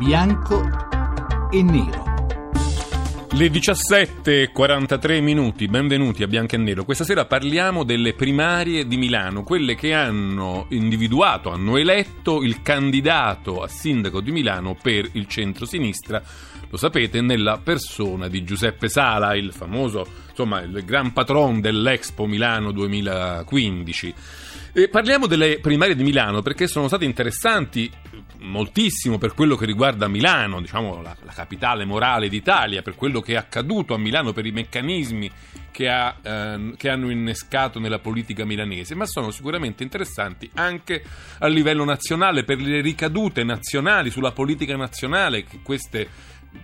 bianco e nero. Le 17.43 minuti, benvenuti a Bianco e Nero. Questa sera parliamo delle primarie di Milano, quelle che hanno individuato, hanno eletto il candidato a sindaco di Milano per il centro-sinistra, lo sapete, nella persona di Giuseppe Sala, il famoso, insomma, il gran patron dell'Expo Milano 2015. E parliamo delle primarie di Milano perché sono state interessanti moltissimo per quello che riguarda Milano, diciamo la, la capitale morale d'Italia, per quello che è accaduto a Milano, per i meccanismi che, ha, ehm, che, hanno innescato nella politica milanese, ma sono sicuramente interessanti anche a livello nazionale, per le ricadute nazionali sulla politica nazionale che queste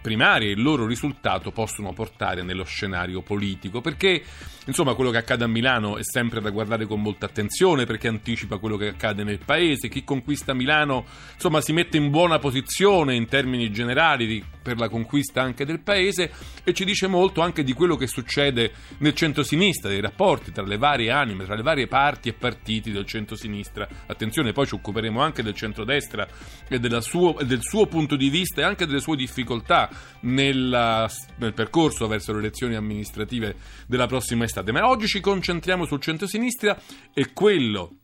primarie il loro risultato possono portare nello scenario politico, perché insomma quello che accade a Milano è sempre da guardare con molta attenzione perché anticipa quello che accade nel paese, chi conquista Milano insomma si mette in buona posizione in termini generali di, per la conquista anche del paese e ci dice molto anche di quello che succede nel centro-sinistra, dei rapporti tra le varie anime, tra le varie parti e partiti del centro-sinistra. Attenzione, poi ci occuperemo anche del centro-destra e suo, del suo punto di vista e anche delle sue difficoltà nella, nel percorso verso le elezioni amministrative della prossima estate. Ma oggi ci concentriamo sul centro-sinistra e quello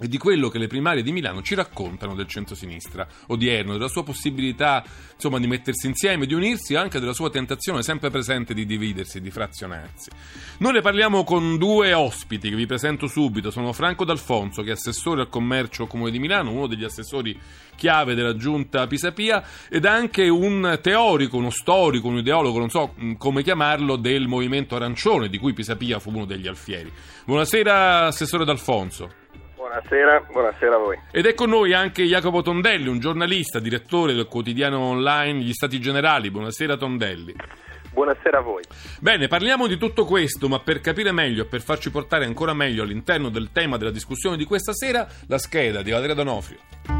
e di quello che le primarie di Milano ci raccontano del centro-sinistra odierno, della sua possibilità insomma, di mettersi insieme, di unirsi e anche della sua tentazione sempre presente di dividersi, di frazionarsi. Noi ne parliamo con due ospiti che vi presento subito, sono Franco D'Alfonso che è assessore al commercio Comune di Milano, uno degli assessori chiave della giunta Pisapia ed anche un teorico, uno storico, un ideologo, non so mm, come chiamarlo, del movimento arancione di cui Pisapia fu uno degli alfieri. Buonasera assessore D'Alfonso. Buonasera, buonasera a voi. Ed è con noi anche Jacopo Tondelli, un giornalista, direttore del quotidiano online Gli Stati Generali. Buonasera Tondelli. Buonasera a voi. Bene, parliamo di tutto questo, ma per capire meglio e per farci portare ancora meglio all'interno del tema della discussione di questa sera, la scheda di Valeria Donofrio.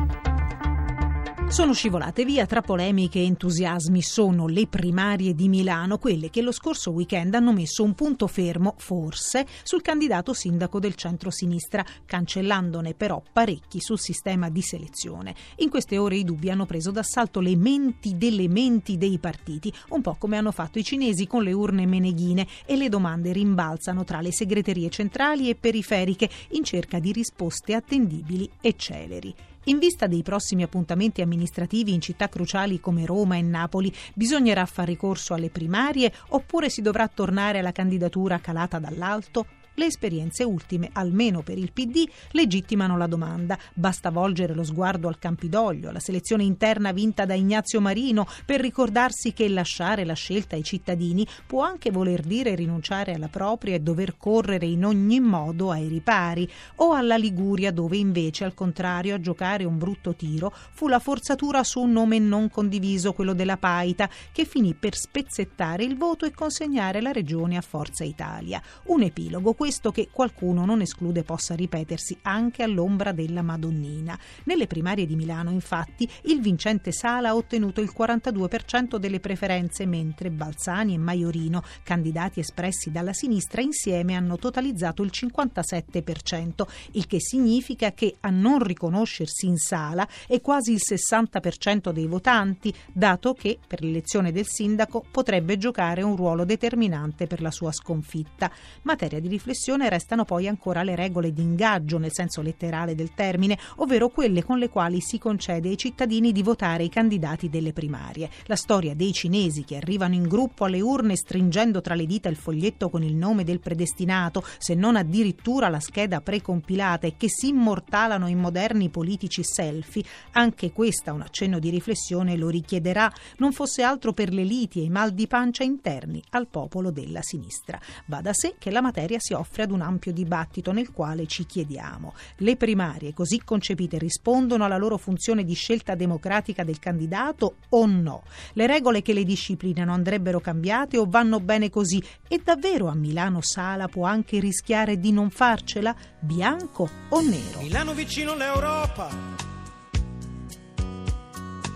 Sono scivolate via tra polemiche e entusiasmi. Sono le primarie di Milano, quelle che lo scorso weekend hanno messo un punto fermo, forse, sul candidato sindaco del centro-sinistra, cancellandone però parecchi sul sistema di selezione. In queste ore i dubbi hanno preso d'assalto le menti delle menti dei partiti, un po' come hanno fatto i cinesi con le urne meneghine, e le domande rimbalzano tra le segreterie centrali e periferiche in cerca di risposte attendibili e celeri. In vista dei prossimi appuntamenti amministrativi in città cruciali come Roma e Napoli, bisognerà fare ricorso alle primarie oppure si dovrà tornare alla candidatura calata dall'alto? Le esperienze ultime, almeno per il PD, legittimano la domanda. Basta volgere lo sguardo al Campidoglio, alla selezione interna vinta da Ignazio Marino, per ricordarsi che lasciare la scelta ai cittadini può anche voler dire rinunciare alla propria e dover correre in ogni modo ai ripari, o alla Liguria dove invece, al contrario, a giocare un brutto tiro fu la forzatura su un nome non condiviso, quello della Paita, che finì per spezzettare il voto e consegnare la regione a Forza Italia. Un epilogo questo che qualcuno non esclude possa ripetersi anche all'ombra della Madonnina. Nelle primarie di Milano, infatti, il vincente Sala ha ottenuto il 42% delle preferenze, mentre Balzani e Maiorino, candidati espressi dalla sinistra, insieme hanno totalizzato il 57%, il che significa che a non riconoscersi in Sala è quasi il 60% dei votanti, dato che per l'elezione del sindaco potrebbe giocare un ruolo determinante per la sua sconfitta. Materia di riflessione riflessione restano poi ancora le regole di ingaggio nel senso letterale del termine, ovvero quelle con le quali si concede ai cittadini di votare i candidati delle primarie. La storia dei cinesi che arrivano in gruppo alle urne stringendo tra le dita il foglietto con il nome del predestinato, se non addirittura la scheda precompilata e che si immortalano in moderni politici selfie, anche questa un accenno di riflessione lo richiederà, non fosse altro per le liti e i mal di pancia interni al popolo della sinistra. Va da sé che la materia si offre ad un ampio dibattito nel quale ci chiediamo le primarie così concepite rispondono alla loro funzione di scelta democratica del candidato o no? Le regole che le disciplinano andrebbero cambiate o vanno bene così? E davvero a Milano Sala può anche rischiare di non farcela? Bianco o nero? Milano vicino all'Europa.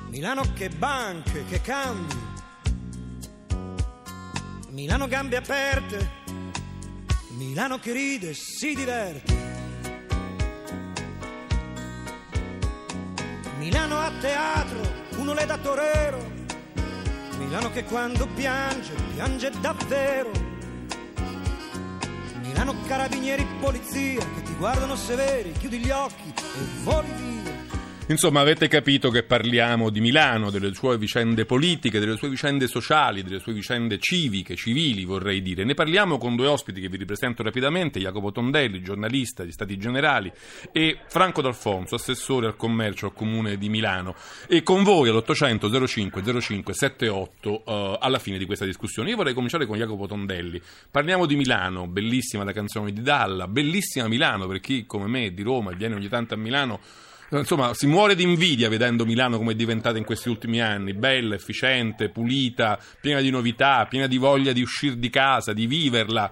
Milano che banche, che cambi. Milano gambe aperte Milano che ride e si diverte. Milano a teatro, qualcuno le dà torero. Milano che quando piange, piange davvero. Milano carabinieri, polizia che ti guardano severi, chiudi gli occhi e voli via. Insomma, avete capito che parliamo di Milano, delle sue vicende politiche, delle sue vicende sociali, delle sue vicende civiche, civili, vorrei dire. Ne parliamo con due ospiti che vi ripresento rapidamente, Jacopo Tondelli, giornalista di Stati Generali, e Franco D'Alfonso, assessore al commercio al Comune di Milano. E con voi all'800 05 05 78 uh, alla fine di questa discussione. Io vorrei cominciare con Jacopo Tondelli. Parliamo di Milano, bellissima la canzone di Dalla, bellissima Milano per chi come me è di Roma e viene ogni tanto a Milano Insomma, si muore di invidia vedendo Milano come è diventata in questi ultimi anni, bella, efficiente, pulita, piena di novità, piena di voglia di uscire di casa, di viverla.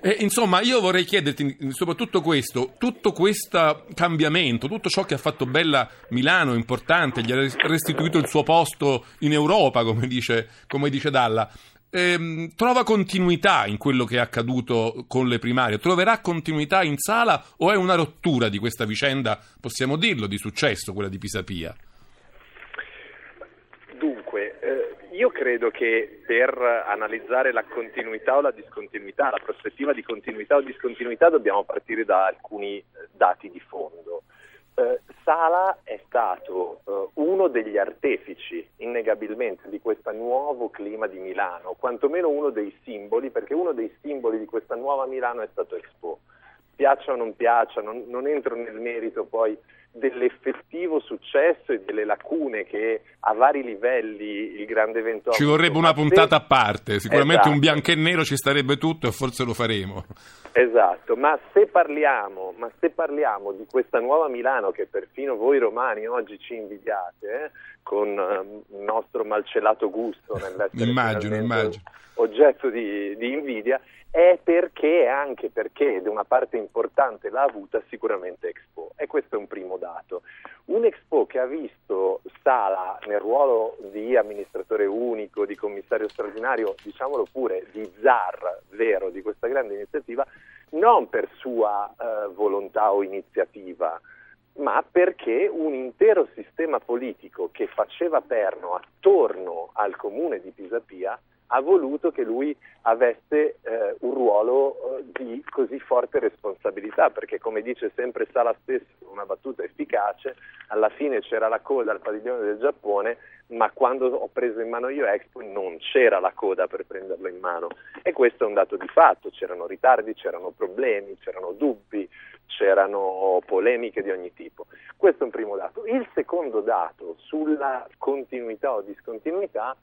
E, insomma, io vorrei chiederti soprattutto questo, tutto questo cambiamento, tutto ciò che ha fatto bella Milano, importante, gli ha restituito il suo posto in Europa, come dice, come dice Dalla ehm, trova continuità in quello che è accaduto con le primarie? Troverà continuità in sala o è una rottura di questa vicenda, possiamo dirlo, di successo, quella di Pisapia? Dunque, eh, io credo che per analizzare la continuità o la discontinuità, la prospettiva di continuità o discontinuità, dobbiamo partire da alcuni dati di fondo. Eh, Sala è stato eh, uno degli artefici, innegabilmente, di questo nuovo clima di Milano, quantomeno uno dei simboli, perché uno dei simboli di questa nuova Milano è stato Expo. Piaccia o non piaccia, non, non entro nel merito poi dell'effettivo successo e delle lacune che a vari livelli il grande evento ci vorrebbe una puntata a parte sicuramente esatto. un bianco e nero ci starebbe tutto e forse lo faremo esatto ma se parliamo ma se parliamo di questa nuova Milano che perfino voi romani oggi ci invidiate eh, con eh, il nostro malcelato gusto nell'essere immagino, immagino. Oggetto di, di invidia è perché, anche perché, ed una parte importante l'ha avuta sicuramente Expo. E questo è un primo dato. Un Expo che ha visto Sala nel ruolo di amministratore unico, di commissario straordinario, diciamolo pure, di zar vero di questa grande iniziativa, non per sua eh, volontà o iniziativa, ma perché un intero sistema politico che faceva perno attorno al comune di Pisapia ha voluto che lui avesse eh, un ruolo eh, di così forte responsabilità, perché come dice sempre Sala stesso, una battuta efficace, alla fine c'era la coda al padiglione del Giappone, ma quando ho preso in mano io Expo non c'era la coda per prenderlo in mano e questo è un dato di fatto, c'erano ritardi, c'erano problemi, c'erano dubbi, c'erano polemiche di ogni tipo. Questo è un primo dato. Il secondo dato sulla continuità o discontinuità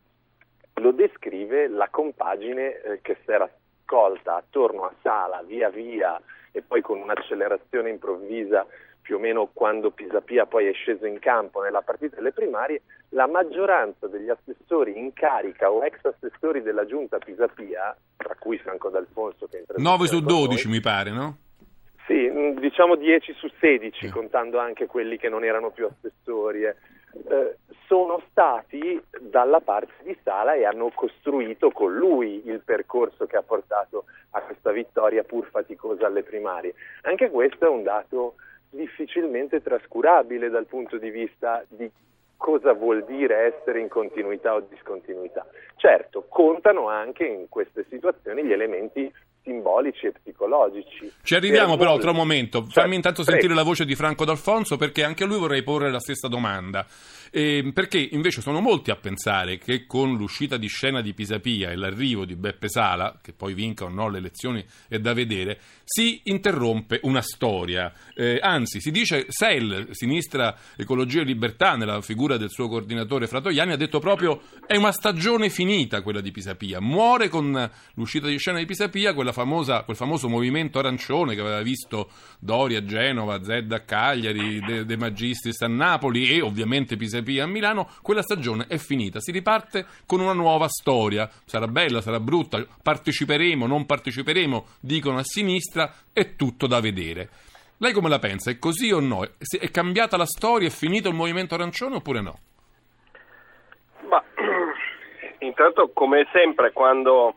lo descrive la compagine eh, che si era scolta attorno a Sala via via e poi con un'accelerazione improvvisa più o meno quando Pisapia poi è sceso in campo nella partita delle primarie, la maggioranza degli assessori in carica o ex assessori della giunta Pisapia, tra cui Franco D'Alfonso che è 9 su 12 noi, mi pare, no? Sì, mm, diciamo 10 su 16, eh. contando anche quelli che non erano più assessori. Eh. Eh, sono stati dalla parte di Sala e hanno costruito con lui il percorso che ha portato a questa vittoria pur faticosa alle primarie. Anche questo è un dato difficilmente trascurabile dal punto di vista di cosa vuol dire essere in continuità o discontinuità. Certo, contano anche in queste situazioni gli elementi simbolici e psicologici. Ci arriviamo per però tra un momento, fammi certo, intanto sentire prego. la voce di Franco D'Alfonso perché anche a lui vorrei porre la stessa domanda. Eh, perché invece sono molti a pensare che con l'uscita di scena di Pisapia e l'arrivo di Beppe Sala, che poi vinca o no le elezioni è da vedere, si interrompe una storia. Eh, anzi, si dice SEL, Sinistra Ecologia e Libertà, nella figura del suo coordinatore Fratoiani, ha detto proprio è una stagione finita quella di Pisapia. Muore con l'uscita di scena di Pisapia quella famosa, quel famoso movimento arancione che aveva visto Doria a Genova, Zedda a Cagliari, De, De Magistris a Napoli e ovviamente Pisapia a Milano, quella stagione è finita. Si riparte con una nuova storia. Sarà bella, sarà brutta, parteciperemo, non parteciperemo, dicono a sinistra, è tutto da vedere. Lei come la pensa? È così o no? È cambiata la storia? È finito il movimento arancione oppure no? Ma intanto, come sempre, quando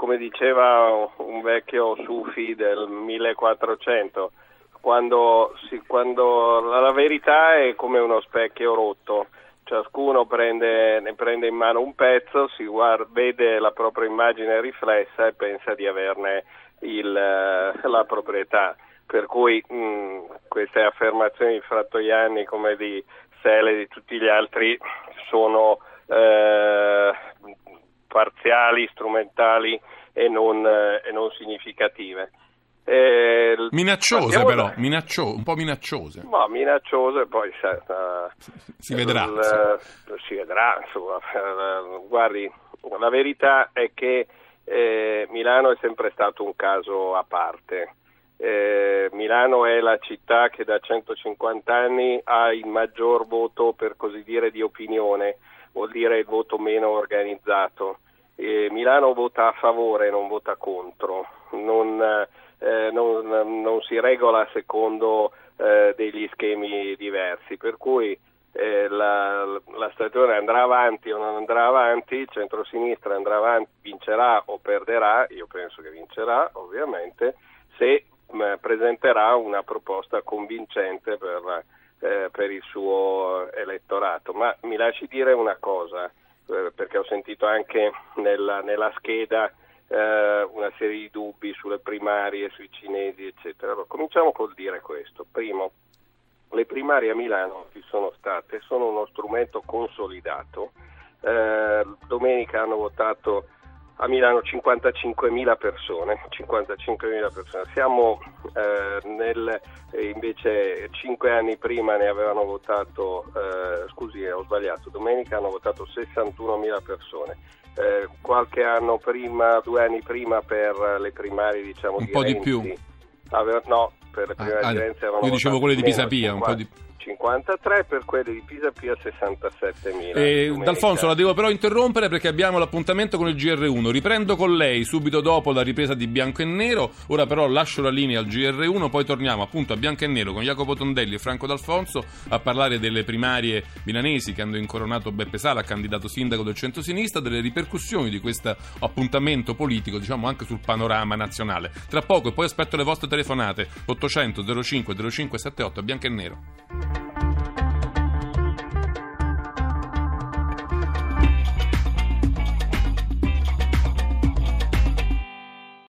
come diceva un vecchio sufi del 1400, quando, si, quando la, verità è come uno specchio rotto, ciascuno prende, ne prende in mano un pezzo, si guarda, vede la propria immagine riflessa e pensa di averne il, eh, la proprietà. Per cui mh, queste affermazioni di Frattoianni come di Sele e di tutti gli altri sono eh, parziali, strumentali e non, eh, e non significative. Eh, minacciose però, da... Minaccio... un po' minacciose. Ma minacciose poi uh, si vedrà. Il, uh, si vedrà, insomma. Guardi, la verità è che eh, Milano è sempre stato un caso a parte. Eh, Milano è la città che da 150 anni ha il maggior voto, per così dire, di opinione, vuol dire il voto meno organizzato. Eh, Milano vota a favore, non vota contro, non, eh, non, non si regola secondo eh, degli schemi diversi, per cui eh, la, la, stagione andrà avanti o non andrà avanti, il centro-sinistra andrà avanti, vincerà o perderà, io penso che vincerà ovviamente, se presenterà una proposta convincente per, eh, per, il suo elettorato. Ma mi lasci dire una cosa, eh, perché ho sentito anche nella, nella scheda eh, una serie di dubbi sulle primarie, sui cinesi, eccetera. Allora, cominciamo col dire questo. Primo, le primarie a Milano ci sono state, sono uno strumento consolidato. Eh, domenica hanno votato a Milano 55.000 persone, 55.000 persone. Siamo eh, nel, invece 5 anni prima ne avevano votato, eh, scusi ho sbagliato, domenica hanno votato 61.000 persone. Eh, qualche anno prima, due anni prima per le primarie diciamo un di po' Renzi, di più. Aveva, no, per le primarie ah, di Renzi avevano Io dicevo quelle di Pisapia, un po' di 53 per quelle di Pisa Pia 67 mila. Eh, D'Alfonso la devo però interrompere perché abbiamo l'appuntamento con il GR1. Riprendo con lei subito dopo la ripresa di Bianco e Nero. Ora però lascio la linea al GR1, poi torniamo appunto a Bianco e Nero con Jacopo Tondelli e Franco D'Alfonso a parlare delle primarie milanesi che hanno incoronato Beppe Sala, candidato sindaco del centro-sinistra, delle ripercussioni di questo appuntamento politico, diciamo anche sul panorama nazionale. Tra poco e poi aspetto le vostre telefonate 800 05 0578 Bianco e Nero.